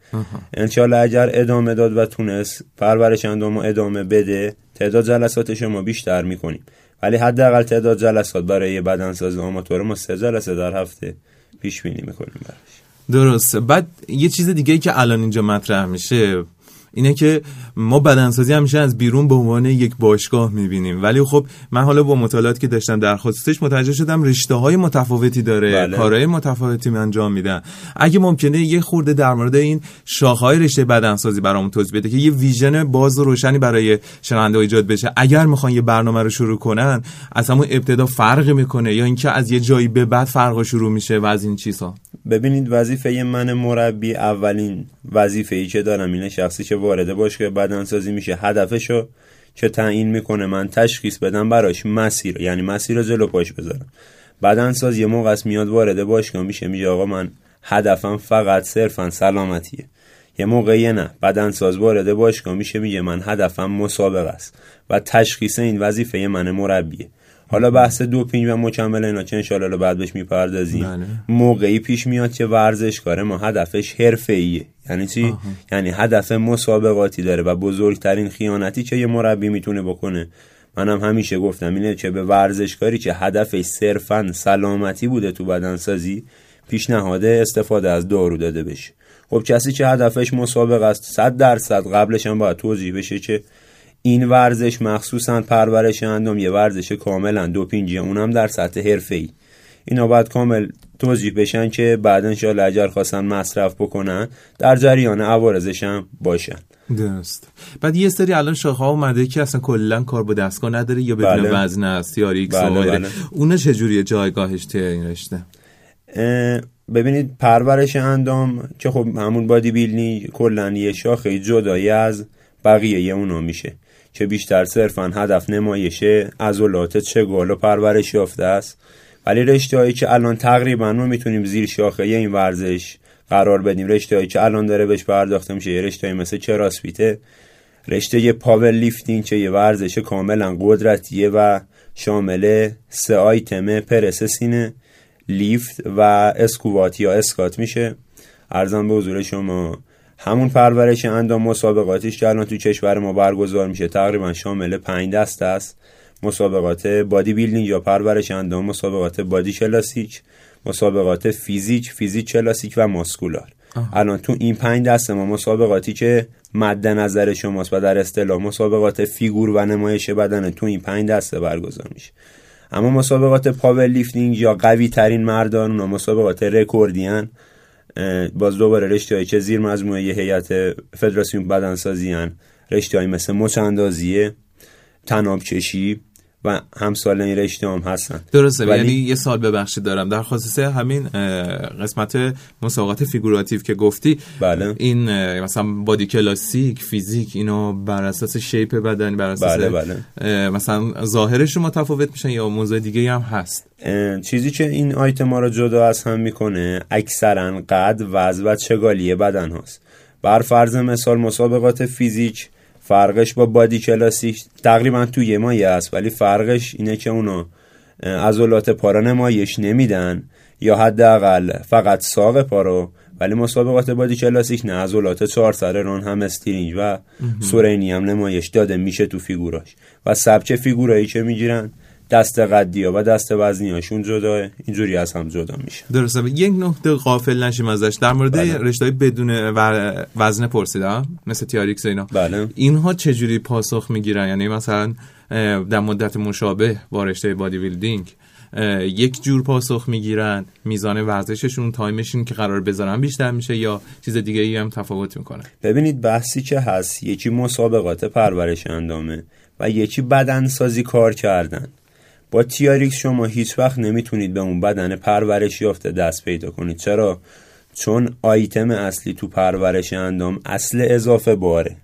انشالله اگر ادامه داد و تونست پرورش اندام ادامه بده تعداد جلسات شما بیشتر می‌کنیم. ولی حداقل تعداد جلسات برای بدنساز آماتور ما سه جلسه در هفته پیش بینی می‌کنیم براش. درسته. بعد یه چیز دیگه که الان اینجا مطرح میشه اینه که ما بدنسازی همیشه از بیرون به عنوان یک باشگاه می‌بینیم. ولی خب من حالا با مطالعاتی که داشتم در خصوصش متوجه شدم رشته های متفاوتی داره بله. کارهای متفاوتی من انجام میدن. اگه ممکنه یه خورده در مورد این شاخهای رشته بدنسازی برامون توضیح بده که یه ویژن باز و روشنی برای شنونده ایجاد بشه. اگر می‌خوان یه برنامه رو شروع کنن از همون ابتدا فرق می‌کنه یا اینکه از یه جایی به بعد فرق شروع میشه و از این چیزها ببینید وظیفه من مربی اولین وظیفه ای که دارم اینه شخصی که وارد باشگاه بدنسازی میشه. هدفشو که تعیین می‌کنه من تشخیص بدم براش مسیر یعنی مسیر رو جلو پاش بذارم. بدنساز یه موقع میاد وارد باشگاه میشه میگه آقا من هدفم فقط صرفا سلامتیه. یه موقعی نه بدنساز وارد باشگاه میشه میگه من هدفم مسابقه است و تشخیص این وظیفه من مربیه. حالا بحث دوپینگ و مکمل اینا که انشالله بعد بهش می‌پردازیم. بله. موقعی پیش میاد که ورزشکار ما هدفش حرفه‌ایه. یعنی چی؟ یعنی هدف مسابقاتی داره و بزرگترین خیانتی که یه مربی می‌تونه بکنه. منم همیشه گفتم اینه که به ورزشکاری که هدفش صرفا سلامتی بوده تو بدنسازی پیشنهاد استفاده از دارو داده بشه. خب کسی که هدفش مسابقه است 100 درصد قبلش هم باید توضیح بشه که این ورزش مخصوصا پرورش اندام یه ورزش کاملا دوپینگی اونم در سطح حرفه‌ای. اینا باید کامل توضیح بشن که بعد انشاءالله اگر خواستن مصرف بکنن در جریان عوارضش هم باشن. درست. بعد یه سری الان شاخه ها اومده که اصلا کلا کار با دستگاه نداره یا بدون بله. وزن است یا TRX بله بله. اون چجوریه جایگاهش توی این رشته؟ ببینید پرورش اندام که خب همون bodybuilding کلا یه شاخه جدایی از بقیه اونو میشه. که بیشتر صرفا هدف نمایشه عضلات چه و پرورش یافته است. ولی رشته هایی که الان تقریبا ما می‌تونیم زیر شاخه این ورزش قرار بدیم رشته هایی که الان داره بهش پرداخته میشه یه رشته مثل CrossFit ـه رشته powerlifting که یه ورزش کاملا قدرتیه و شامل سه آیتم پرس سینه لیفت و اسکوات یا اسکات میشه. عرضم به حضور شما همون پرورش اندام مسابقاتیش که الان تو کشور ما برگزار میشه تقریبا شامل پنج دسته است. مسابقات bodybuilding یا پرورش اندام مسابقات body classic مسابقات physique physique classic و muscular الان تو این پنج دست ما مسابقاتی که مد نظر شماست و در اصطلاح مسابقات figure و نمایش بدن تو این پنج دسته برگزار میشه. اما مسابقات powerlifting یا قوی ترین مردان اونا مسابقات رکوردی‌ان باز دوباره رشته که زیر مجموعه هیئت فدراسیون بدنسازی هن رشته مثل مچ اندازیه تناب و همسال این رشته هم هستن درسته ولی... یعنی یه سال ببخشید دارم در خصوص همین قسمت مسابقات فیگوراتیو که گفتی بله. این مثلا بادی کلاسیک فیزیک اینو بر اساس شیپ بدن بر اساس بله بله. مثلا ظاهرش متفاوت میشن یا موضوع دیگه هم هست چیزی که این آیتم ها رو جدا از هم می‌کنه اکثرا قد وزن و چگالی بدن هاست بر فرض مثال مسابقات فیزیک فرقش با بادی کلاسیک تقریبا توی مایه است ولی فرقش اینه که اونا عضلات پارا نمایش نمیدن یا حداقل فقط ساق پارو ولی مسابقات بادی کلاسیک نه عضلات چهار سر رون هم استرینگ و سورینی هم نمایش داده میشه تو فیگوراش. و سبچه فیگورایی که می‌گیرن دست قدی و دست وزنی هاشون جدا اینجوری از هم جدا میشه. درسته. یک نکته قافل نشیم ازش. در مورد بله. رشته بدون وزن پرسیدم مثل تیاریکس اینا. بله. اینها چجوری پاسخ می‌گیرن؟ یعنی مثلا در مدت مشابه با رشته بادی ویلدینگ یک جور پاسخ می‌گیرن. میزان ورزششون تایمشون که قرار بذارن بیشتر میشه یا چیز دیگه ای هم تفاوت می‌کنه؟ ببینید بحثی که هست یکی مسابقات پرورش اندامه و یکی بدنسازی کار کردن. با تیاریکس شما هیچ وقت نمی‌تونید به اون بدن پرورش یافته دست پیدا کنید. چرا؟ چون آیتم اصلی تو پرورش اندام اصل اضافه باره.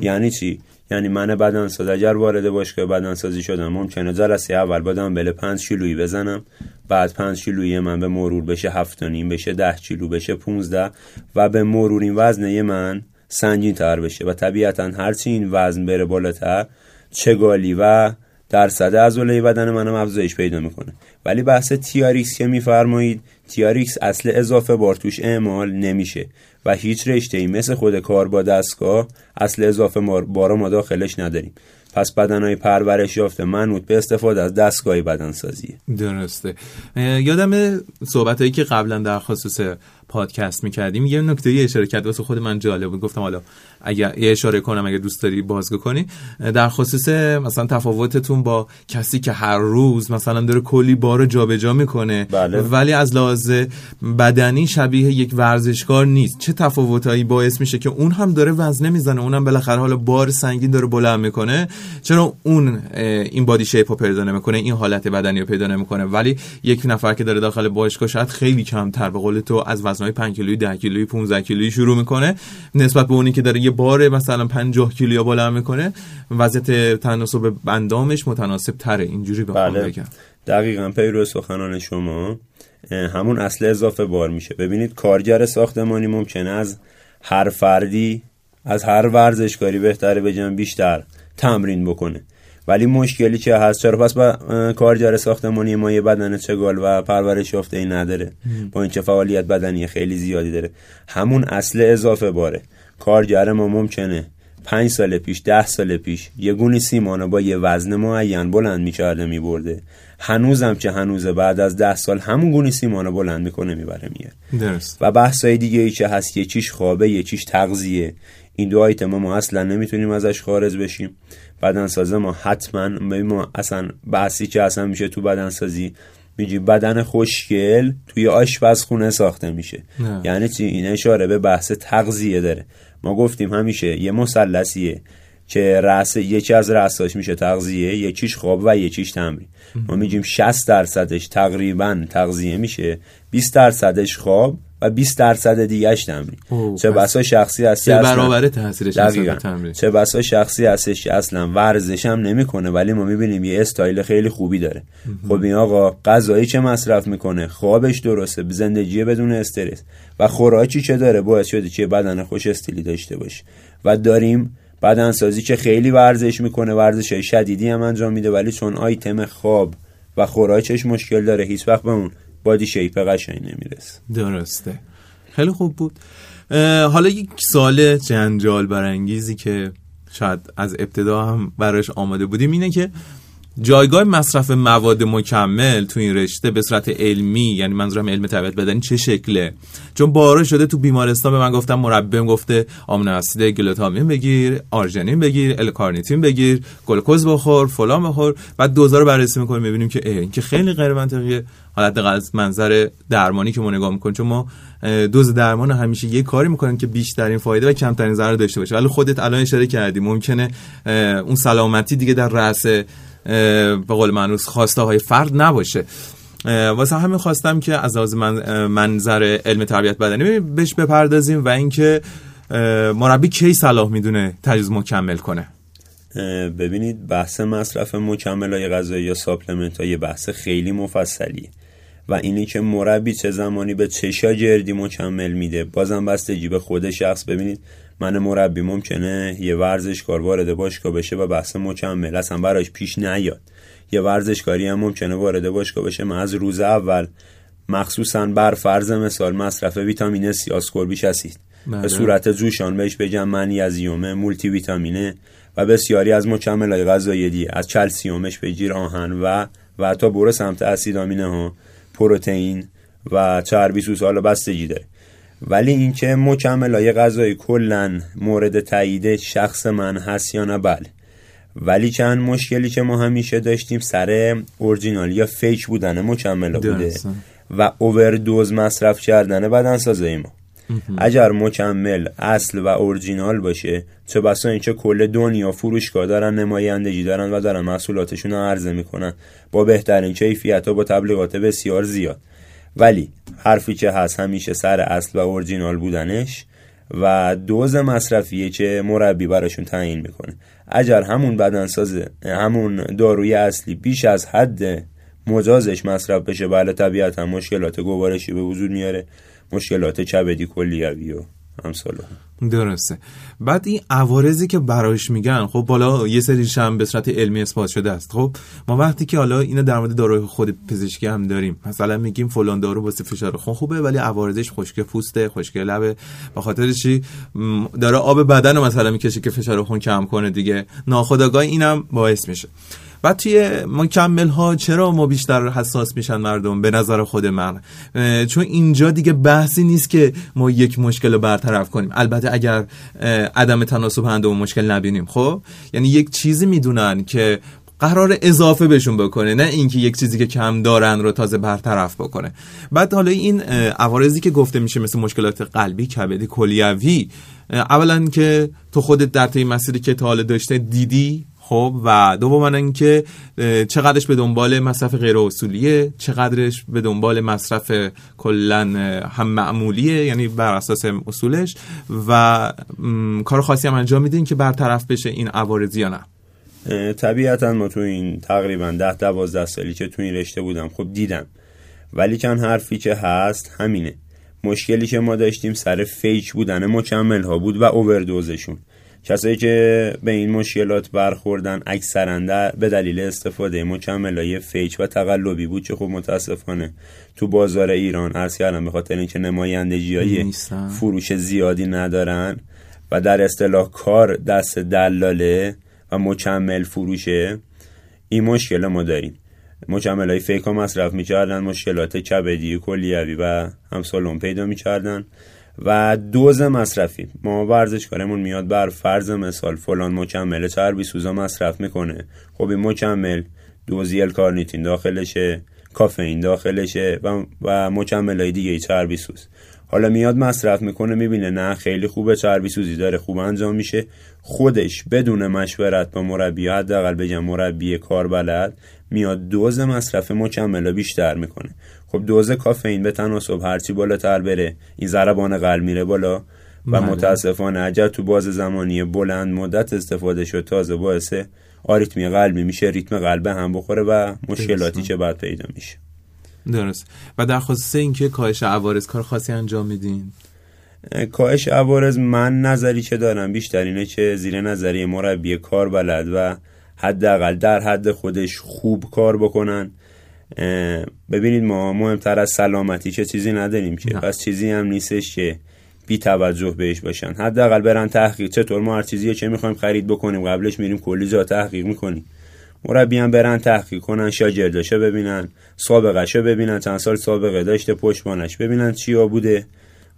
یعنی چی؟ یعنی من بدنساز اگر وارد باشگاه بدنسازی شدم ممکنه جلسه اول بدم بله 5 کیلویی بزنم بعد 5 کیلویی من به مرور بشه 7 نیم بشه 10 کیلو بشه 15 و به مرور این وزنه من سنگین تر بشه. و طبیعتا هرچی این وزن بره بالاتر چگالی و درصد عضله بدن منم افزایش پیدا می‌کنه. ولی بحث تیاریکس که میفرمایید تیاریکس اصل اضافه بار توش اعمال نمیشه و هیچ رشته ای مثل خود کار با دستگاه اصل اضافه بارا ما داخلش نداریم. پس بدنهای پرورش یافته منوط به استفاده از دستگاهی بدنسازی درسته. یادم صحبت هایی که قبلا در خصوص پادکست می‌کردیم. یه نکته اشاره کرد واسه خود من جالب بود. گفتم حالا اگر یه اشاره کنم اگه دوست داری بازگو کنی. در خصوص مثلا تفاوتتون با کسی که هر روز مثلا داره کلی بار جابجا می‌کنه. بله. ولی از لحاظ بدنی شبیه یک ورزشکار نیست. چه تفاوتایی باعث میشه که اون هم داره وزنه می‌زنه؟ اونم بالاخره حالا بار سنگین داره بلند می‌کنه. چرا اون این بادی شیپ رو پیدا نمی‌کنه؟ این حالت بدنی رو پیدا نمی‌کنه. ولی یک نفر که داره داخل باشگاه شاید خیلی کمتر. به قول تو از وزنهای 5 کیلویی 10 کیلویی 15 کیلویی شروع می‌کنه. نسبت به اونی که داره یه بار مثلا 50 کیلو بلند می‌کنه وضعیت تناسب بندامش متناسب تره اینجوری بخوام بله. بگم دقیقا پیرو سخنان شما. همون اصل اضافه بار میشه. ببینید کارگر ساختمانی ممکنه از هر فردی از هر ورزشکاری بهتره بجن بیشتر تمرین بکنه. ولی مشکلی که هست چرا؟ پس با کارگر ساختمانی ما یه بدن چگال و پرورش یافته ای نداره. با اینکه فعالیت بدنی خیلی زیادی داره. همون اصل اضافه باره. کارگر ما ممکنه پنج سال پیش ده سال پیش یه گونی سیمانو با یه وزن معین بلند می‌کرده میبرده. هنوزم که هنوزه بعد از ده سال همون گونی سیمانو بلند می‌کنه می‌بره میاد درست. و بحثای دیگه ای که هست یه چیش خوابه یه چیش تغذیه. این دو آیتم ما اصلا نمی‌تونیم ازش خارج بشیم. بدنساز ما حتما ما اصلا بحثی که اصلا میشه تو بدنسازی میگی بدن خوشگل توی آشپزخونه ساخته میشه. نه. یعنی چی؟ این اشاره به بحث تغذیه داره. ما گفتیم همیشه یه مثلثیه که رأس یکی از رأساش میشه تغذیه یکیش خواب و یکیش تمرین. ما میگیم 60 درصدش تقریبا تغذیه میشه 20 درصدش خواب و 20 درصد دیگهش تمرین. چه بسا شخصی هستی چه برابر تاثیرش تمرین. چه بسا شخصی هستش که اصلا ورزش هم نمی‌کنه ولی ما می‌بینیم یه استایل خیلی خوبی داره. خب این آقا غذایی چه مصرف می‌کنه؟ خوابش درسته زندگی بدون استرس. و خوراکی چه داره؟ باعث شده که بدن خوش استیلی داشته باشه. و داریم بدنسازی که خیلی ورزش می‌کنه ورزش شدیدی هم انجام میده ولی چون آیتم خواب و خوراکش مشکل داره هیچ وقت به اون بادی شیپ قشنگ نمی‌رسه. درسته. خیلی خوب بود. حالا یک سال جنجال برانگیزی که شاید از ابتدا هم براش آماده بودیم اینه که جایگاه مصرف مواد مکمل تو این رشته به صورت علمی یعنی منظورم علم طبیعت بدنی چه شکله؟ چون بارا شده تو بیمارستان به من گفتم مربیم گفته آمینو اسید گلوتامین بگیر آرژنین بگیر الکارنیتین بگیر گلوکوز بخور فلان بخور بعد دوزا رو بررسی می‌کنیم می‌بینیم که این که خیلی غیر منطقیه. حالت از منظر درمانی که ما نگاه می‌کنیم چون ما دوز درمان همیشه یه کاری می‌کنیم که بیشترین فایده و کمترین ضرر داشته باشه. ولی خودت الان اشاره کردی ممکنه اون سلامتی دیگه در رأس به قول منوس خواسته های فرد نباشه. واسه همین خواستم که از لحاظ من منظر علم تربیت بدنی بهش بپردازیم و اینکه مربی کی صلاح می‌دونه تجهیز مکمل کنه؟ ببینید بحث مصرف مکمل های غذایی یا ساپلمنت های بحث خیلی مفصلی. و اینی که مربی چه زمانی به چه شاگردی مکمل میده بازم بستگی به خود شخص. ببینید من مربی ممکنه یه ورزشکار وارد باشگاه بشه و بحث مکمل اصلا براش پیش نیاد. یه ورزشکاری هم ممکنه وارد باشگاه بشه. من از روز اول مخصوصا بر فرض مثال مصرف ویتامین سی آسکوربیش اسید به بله. صورت جوشان بهش بگم منیزیومه مولتی ویتامینه و بسیاری از مکمل های غذایی دی از چلسیومش بگیر آهن و و حتی برو سمت اسید آمینه ها پروتئین و چربی سوس حالا بستگی داره. ولی اینکه مکملای غذایی کلا مورد تایید شخص من هست یا نه بله. ولی چند مشکلی که ما همیشه داشتیم سر اورجینال یا فیک بودن مکملا بوده و اووردوز مصرف کردن بدنسازای ما. اگر مکمل اصل و اورجینال باشه چه بسا اینکه کل دنیا فروشگاه دارن نمایندگی دارن و دارن محصولاتشون رو عرضه می‌کنن. با بهترین کیفیت و با تبلیغات بسیار زیاد. ولی حرفی که هست همیشه سر اصل و اورجینال بودنش و دوز مصرفیه که مربی براشون تعیین می‌کنه. اگر همون بدنساز همون داروی اصلی بیش از حد مجازش مصرف بشه. بله طبیعتا مشکلات گوارشی به وجود میاره. مشکلات کبدی کلیوی و همساله درسته. بعد این عوارضی که براش میگن خب بالا یه سریش هم به صورت علمی اثبات شده است. خب ما وقتی که حالا اینو در مورد داروی خود پزشکی هم داریم مثلا میگیم فلان دارو واسه فشار خون خوبه ولی عوارضش خشک پوسته خشک لبه. به خاطر چی؟ داره آب بدن رو مثلا می‌کشه که فشار خون کم کنه دیگه. ناخودآگاه اینم باعث میشه. و توی مکمل ها چرا ما بیشتر حساس میشن مردم به نظر خود من؟ چون اینجا دیگه بحثی نیست که ما یک مشکل رو برطرف کنیم. البته اگر عدم تناسب و مشکل نبینیم. خب؟ یعنی یک چیزی می‌دونن که قرار اضافه بهشون بکنه نه اینکه یک چیزی که کم دارن رو تازه برطرف بکنه. بعد حالا این عوارضی که گفته میشه مثل مشکلات قلبی کبدی کلیوی اولا که تو خودت در طی مسیری که تا حالا داشته دیدی خب و دوم اینکه چقدرش به دنبال مصرف غیر اصولیه چقدرش به دنبال مصرف کلا هم معمولیه یعنی بر اساس اصولش. و کار خاصی هم انجام میدین که برطرف بشه این عوارض یا نه. طبیعتا ما تو این تقریبا ده دوازده سالی که تو این رشته بودم خب دیدم. ولی چند حرفی که هست همینه. مشکلی که ما داشتیم سر فیک بودن مکمل ها بود و اووردوزشون. کسایی که به این مشکلات برخوردن اکثرا به دلیل استفاده مکملای فیک و تقلبی بود که خب متاسفانه تو بازار ایران عرض کردم به خاطر اینکه نمایندگی های فروش زیادی ندارن و در اصطلاح کار دست دلاله و مکمل فروشه این مشکل ما داریم. مکمل های فیک ها مصرف می‌کردن مشکلات کبدی کلیوی و همسالون پیدا می‌کردن. و دوز مصرفی. ما ورزشکارمون میاد بر فرض مثال فلان مکمل چربی سوزا مصرف می‌کنه. خب این مکمل دوزی کارنیتین داخلشه کافئین داخلشه و, و مکمل های دیگه چربی سوز حالا میاد مصرف می‌کنه می‌بینه نه خیلی خوبه چربی سوزی داره خوب انجام میشه. خودش بدون مشورت با مربی حداقل بگم مربی کار بلد میاد دوز مصرف مکملا بیشتر می‌کنه. خب دوز کافئین به تناسب هرچی بالاتر بره این ضربان قلب میره بالا. و بله. متاسفانه اگر تو باز زمانی بلند مدت استفاده شد تازه باعث آریتمی قلبی میشه ریتم قلب هم بخوره و مشکلاتی چه بعد پیدا میشه. درست. و در خصوص اینکه کاهش عوارض کار خاصی انجام میدین؟ کاهش عوارض من نظری که دارم؟ بیشتر اینه که زیر نظری مربی کار بلد و حداقل در حد خودش خوب کار بکنن. ببینید ما مهمتر از سلامتی چه چیزی نداریم که. پس چیزی هم نیستش که بی توجه بهش باشن. حداقل برن تحقیق. چطور ما هر چیزی چه می‌خوایم خرید بکنیم؟ قبلش میریم کلی جا تحقیق می‌کنیم. مربی هم برن تحقیق کنن شاگرداشو ببینن سابقه ببینن. چند سال سابقه داشته پشتبانش ببینن چیا بوده.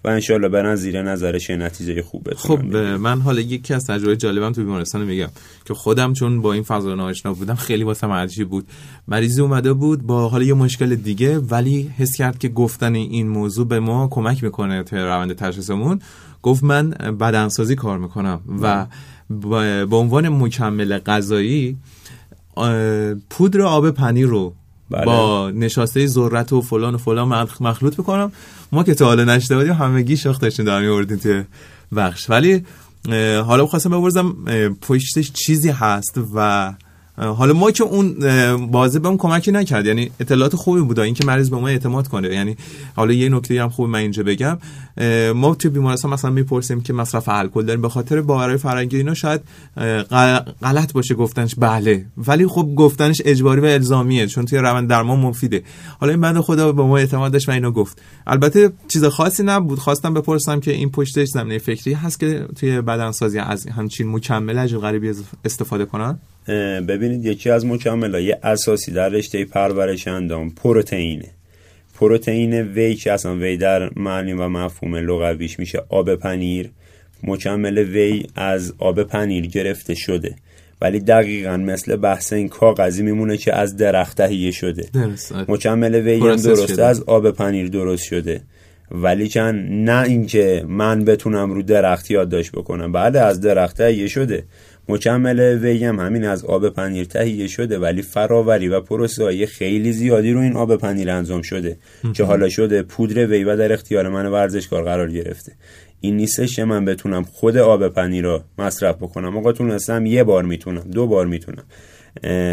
و انشالله برن زیر نظرش نتیجه خوب خب من حالا یکی از تجربه جالبم تو بیمارستان میگم که خودم چون با این فضا ناآشنا بودم خیلی واسه عجیب بود. مریضی اومده بود با حالا یه مشکل دیگه ولی حس کرد که گفتن این موضوع به ما کمک می‌کنه تو روند تشخیصمون. گفت من بدنسازی کار می‌کنم و به عنوان مکمل غذایی پودر آب پنیر رو بله. با نشاسته ذرت و فلان و فلان مخلوط بکنم ما که تا حالا نشده بودیم همگی شاخ داشتیم در میوردیم توی بخش ولی حالا بخواستم ببرزم پشتش چیزی هست و حالا ما که اون بازه به اون کمکی نکرد. یعنی اطلاعات خوبی بوده اینکه مریض به ما اعتماد کنه. یعنی حالا یه نکته هم خوب من اینجا بگم. ما تو بیمارستان مثلا می‌پرسیم که مصرف الکل داریم. به خاطر باورهای فرنگی اینا شاید غلط باشه گفتنش. بله. ولی خب گفتنش اجباری و الزامیه. چون توی روند درمان مفیده. حالا این بنده خدا به ما اعتماد داشت و اینو گفت. البته چیز خاصی نبود. خواستم بپرسم که این پشتش زمینه فکری هست که توی بدنسازی از همچین مکمل عجب غریبی استفاده کنن؟ ببینید یکی از مکملهای اساسی در رشته پرورش اندام پروتئینه پروتئین وی که اصلا وی در معنی و مفهوم لغویش میشه آب پنیر. مکمل وی از آب پنیر گرفته شده. ولی دقیقا مثل بحث این کاغذی میمونه که از درخت تهیه شده. مکمل وی هم درسته از آب پنیر درست شده. ولی چن نه اینکه من بتونم رو درخت یادداشت بکنم. بعد از درخت تهیه شده. مکمل وی هم همین از آب پنیر تهیه شده ولی فراوری و پروسه خیلی زیادی رو این آب پنیر انجام شده که حالا شده پودر وی و در اختیار من ورزشکار قرار گرفته. این نیستش که من بتونم خود آب پنیر رو مصرف بکنم. آقا تونستم یه بار می‌تونم دو بار می‌تونم.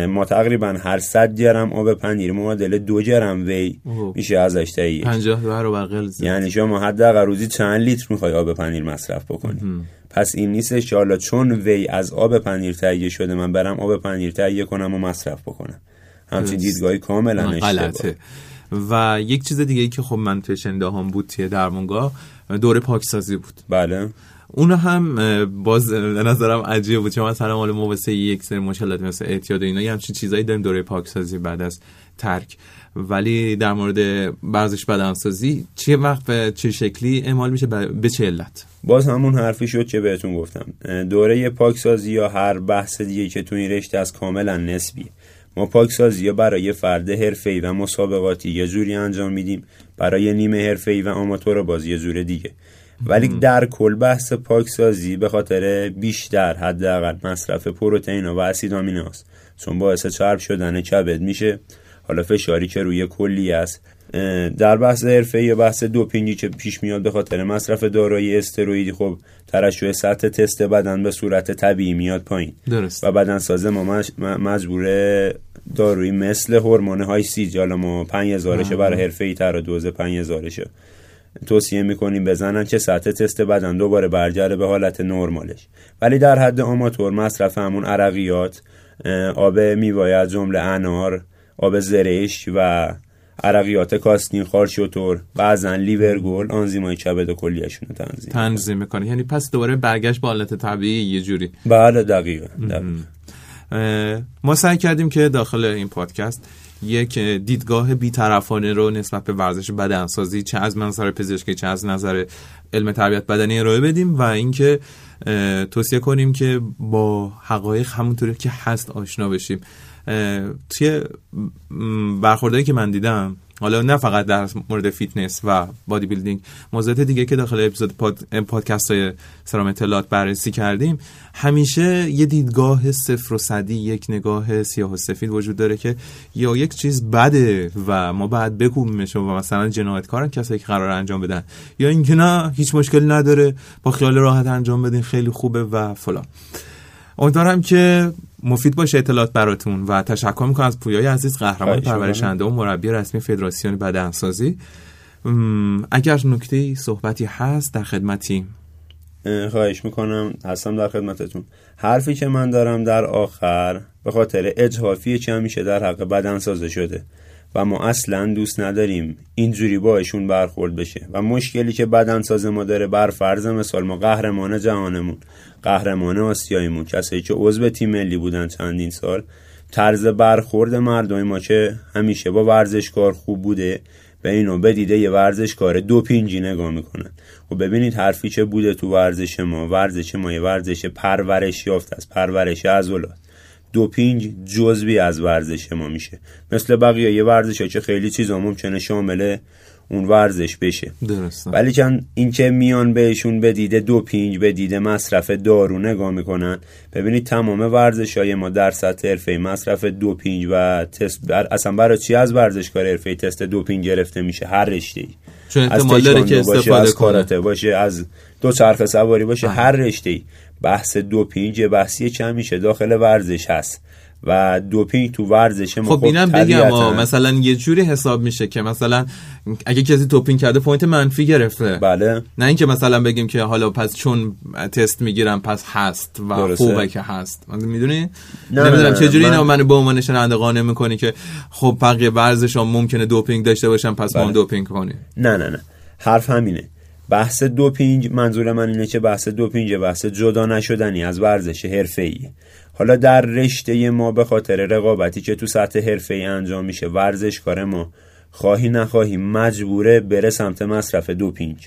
ما تقریبا هر صد گرم آب پنیر معادل دو گرم وی میشه ازش تهیه 50 برابر یعنی شما حداقل روزی چند لیتر می‌خوای آب پنیر مصرف بکنی؟ پس این نیستش که حالا چون وی از آب پنیر تهیه شده من برم آب پنیر تهیه کنم و مصرف بکنم. همچین دیدگاهی کاملا اشتباه. و یک چیز دیگه ای که خب من توی شنده هم بود توی درمانگاه دوره پاکسازی بود. بله. اون هم باز به نظرم عجیب بود. چون مثلا مال ما واسه یک سری مشکلات مثل اعتیاد و اینا یه همچین چیزایی داریم. دوره پاکسازی بعد از ترک. ولی در مورد ورزش بدنسازی چه وقت به چه شکلی اعمال میشه به چه علت؟ باز همون حرفی شد که بهتون گفتم. دوره پاکسازی یا هر بحث دیگه که تو این رشته از کاملا نسبی. ما پاکسازی یا برای فرد حرفه‌ای و مسابقاتی یه جوری انجام میدیم برای نیمه حرفه‌ای و آماتور باز یه جور دیگه. ولی در کل بحث پاکسازی به خاطر بیشتر حداقل مصرف پروتئین و اسید آمیناست. چون باعث چرب شدن کبد میشه. حالا فشاری که روی کلی است در بحث حرفه یا بحث دوپینگی که پیش میاد به خاطر مصرف دارایی استروئیدی خب ترشح سطح تست بدن به صورت طبیعی میاد پایین. درست. و بدن سازه ما مجبوره دارویی مثل هورمون های سی حالا ما 5000 برای حرفه ای تر دوز 5000 توصیه می‌کنیم بزنن که سطح تست بدن دوباره برگرده به حالت نرمالش. ولی در حد آماتور مصرف همون عرقیات آب میوه از جمله انار آب زرش و عرقیات کاستین خار شطور بعضا لیورگول آنزیمای کبد و کلیهشون رو تنظیم تنظیم می‌کنه یعنی پس دوباره برگشت به حالت طبیعی یه جوری. بله دقیقا, ما سعی کردیم که داخل این پادکست یک دیدگاه بیطرفانه رو نسبت به ورزش بدنسازی چه از منظر پزشکی چه از نظر علم تربیت بدنی ارائه بدیم و اینکه توصیه کنیم که با حقایق همونطوری که هست آشنا بشیم. توی برخوردهایی که من دیدم حالا نه فقط در مورد فیتنس و bodybuilding موضوعات دیگه که داخل اپیزود پاد... پادکست های سرام اطلاعات بررسی کردیم همیشه یه دیدگاه صفر و صدی یک نگاه سیاه و سفید وجود داره که یا یک چیز بده و ما بعد بکوبیمش و مثلا جنایتکارن کسایی که قرار انجام بدن یا اینکه نه هیچ مشکلی نداره با خیال راحت انجام بدین خیلی خوبه و فلان. امیدوارم که مفید باشه اطلاعات براتون و تشکر می‌کنم از پویای عزیز قهرمان پرورشنده و مربی رسمی فدراسیون بدنسازی. اگر نکته صحبتی هست در خدمتی خواهش می‌کنم. هستم در خدمتتون. حرفی که من دارم در آخر به خاطر اجهافی که همیشه در حق بدن سازه شده. و ما اصلا دوست نداریم اینجوری باشون برخورد بشه. و مشکلی که بدن ساز ما داره بر فرض مثال ما قهرمان جهانمون قهرمان آسیاییمون کسایی که عضو تیم ملی بودن چندین سال طرز برخورد مردم ما که همیشه با ورزشکار خوب بوده به اینو بدیده یه ورزشکار دو پینجی نگاه می‌کنن. و خب ببینید حرفی چه بوده تو ورزش ما ورزش ما یه ورزش پرورش یافت از پرورش عضلات. دوپینگ جزوی از ورزش ما میشه. مثل بقیه یه ورزش ها که خیلی چیزا ممکنه شامل اون ورزش بشه. درسته. ولی چون این که میان بهشون به دیده دوپینگ به دیده مصرف دارو نگاه می‌کنن ببینید تمام ورزش های ما در سطح حرفه مصرف دوپینگ و تست بر... اصلا برای چی از ورزشکار حرفه تست دوپینگ گرفته میشه؟ هر رشته ای چون داره که استفاده از کاراته باشه از دو چرخ سواری باشه هر رشته ای بحث دوپینگ بحثی چه میشه داخل ورزش هست و دوپینگ تو ورزش ما خب اینم بگم مثلا یه جوری حساب میشه که مثلا اگه کسی دوپینگ کرده point منفی گرفته. بله. نه اینکه مثلا بگیم که حالا پس چون تست می‌گیرم پس هست و درسته. خوبه که هست. می‌دونی؟ نمی‌دونم چه جوری من... اینو منو به عنوان شنونده قانع می‌کنی که خب بقیه ورزش ها ممکنه دوپینگ داشته باشن پس بله. ما دوپینگ کنیم. نه نه نه. حرف همینه. بحث دوپینگ منظور من اینه که بحث دوپینگ بحث جدا نشدنی از ورزش حرفه‌ای. حالا در رشته ما به خاطر رقابتی که تو سطح حرفه‌ای انجام میشه ورزشکار ما خواهی نخواهی مجبوره بره سمت مصرف دوپینگ.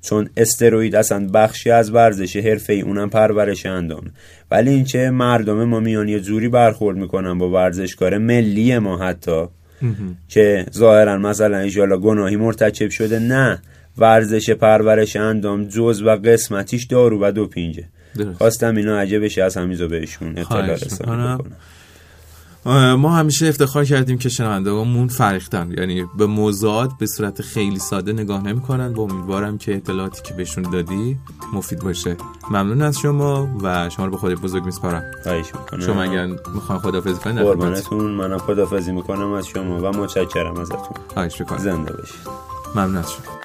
چون استروید اصلا بخشی از ورزش حرفه‌ای اونم پرورش اندام. ولی اینکه مردم ما میان یه جوری برخورد می‌کنن با ورزشکار ملی ما حتی که ظاهرا مثلا ایشالا گناهی مرتکب شده نه. ورزش پرورش اندام جز و قسمتیش دارو و دوپینگه خواستم اینا عجبش از همیزا بهشون اطلاع رسانی ما همیشه افتخار کردیم که شنوندگانمون فرختن. یعنی به موضوعات به صورت خیلی ساده نگاه نمی‌کنن. و امیدوارم که اطلاعاتی که بهشون دادی مفید باشه. ممنون از شما و شما رو به خود بزرگ میسپارم. شما اگر می‌خوان خدافظی کنید قربانتون منم خدافظی می‌کنم از شما و متشکرم ازتون. خواهش می‌کنم. زنده باشید. ممنون از شما.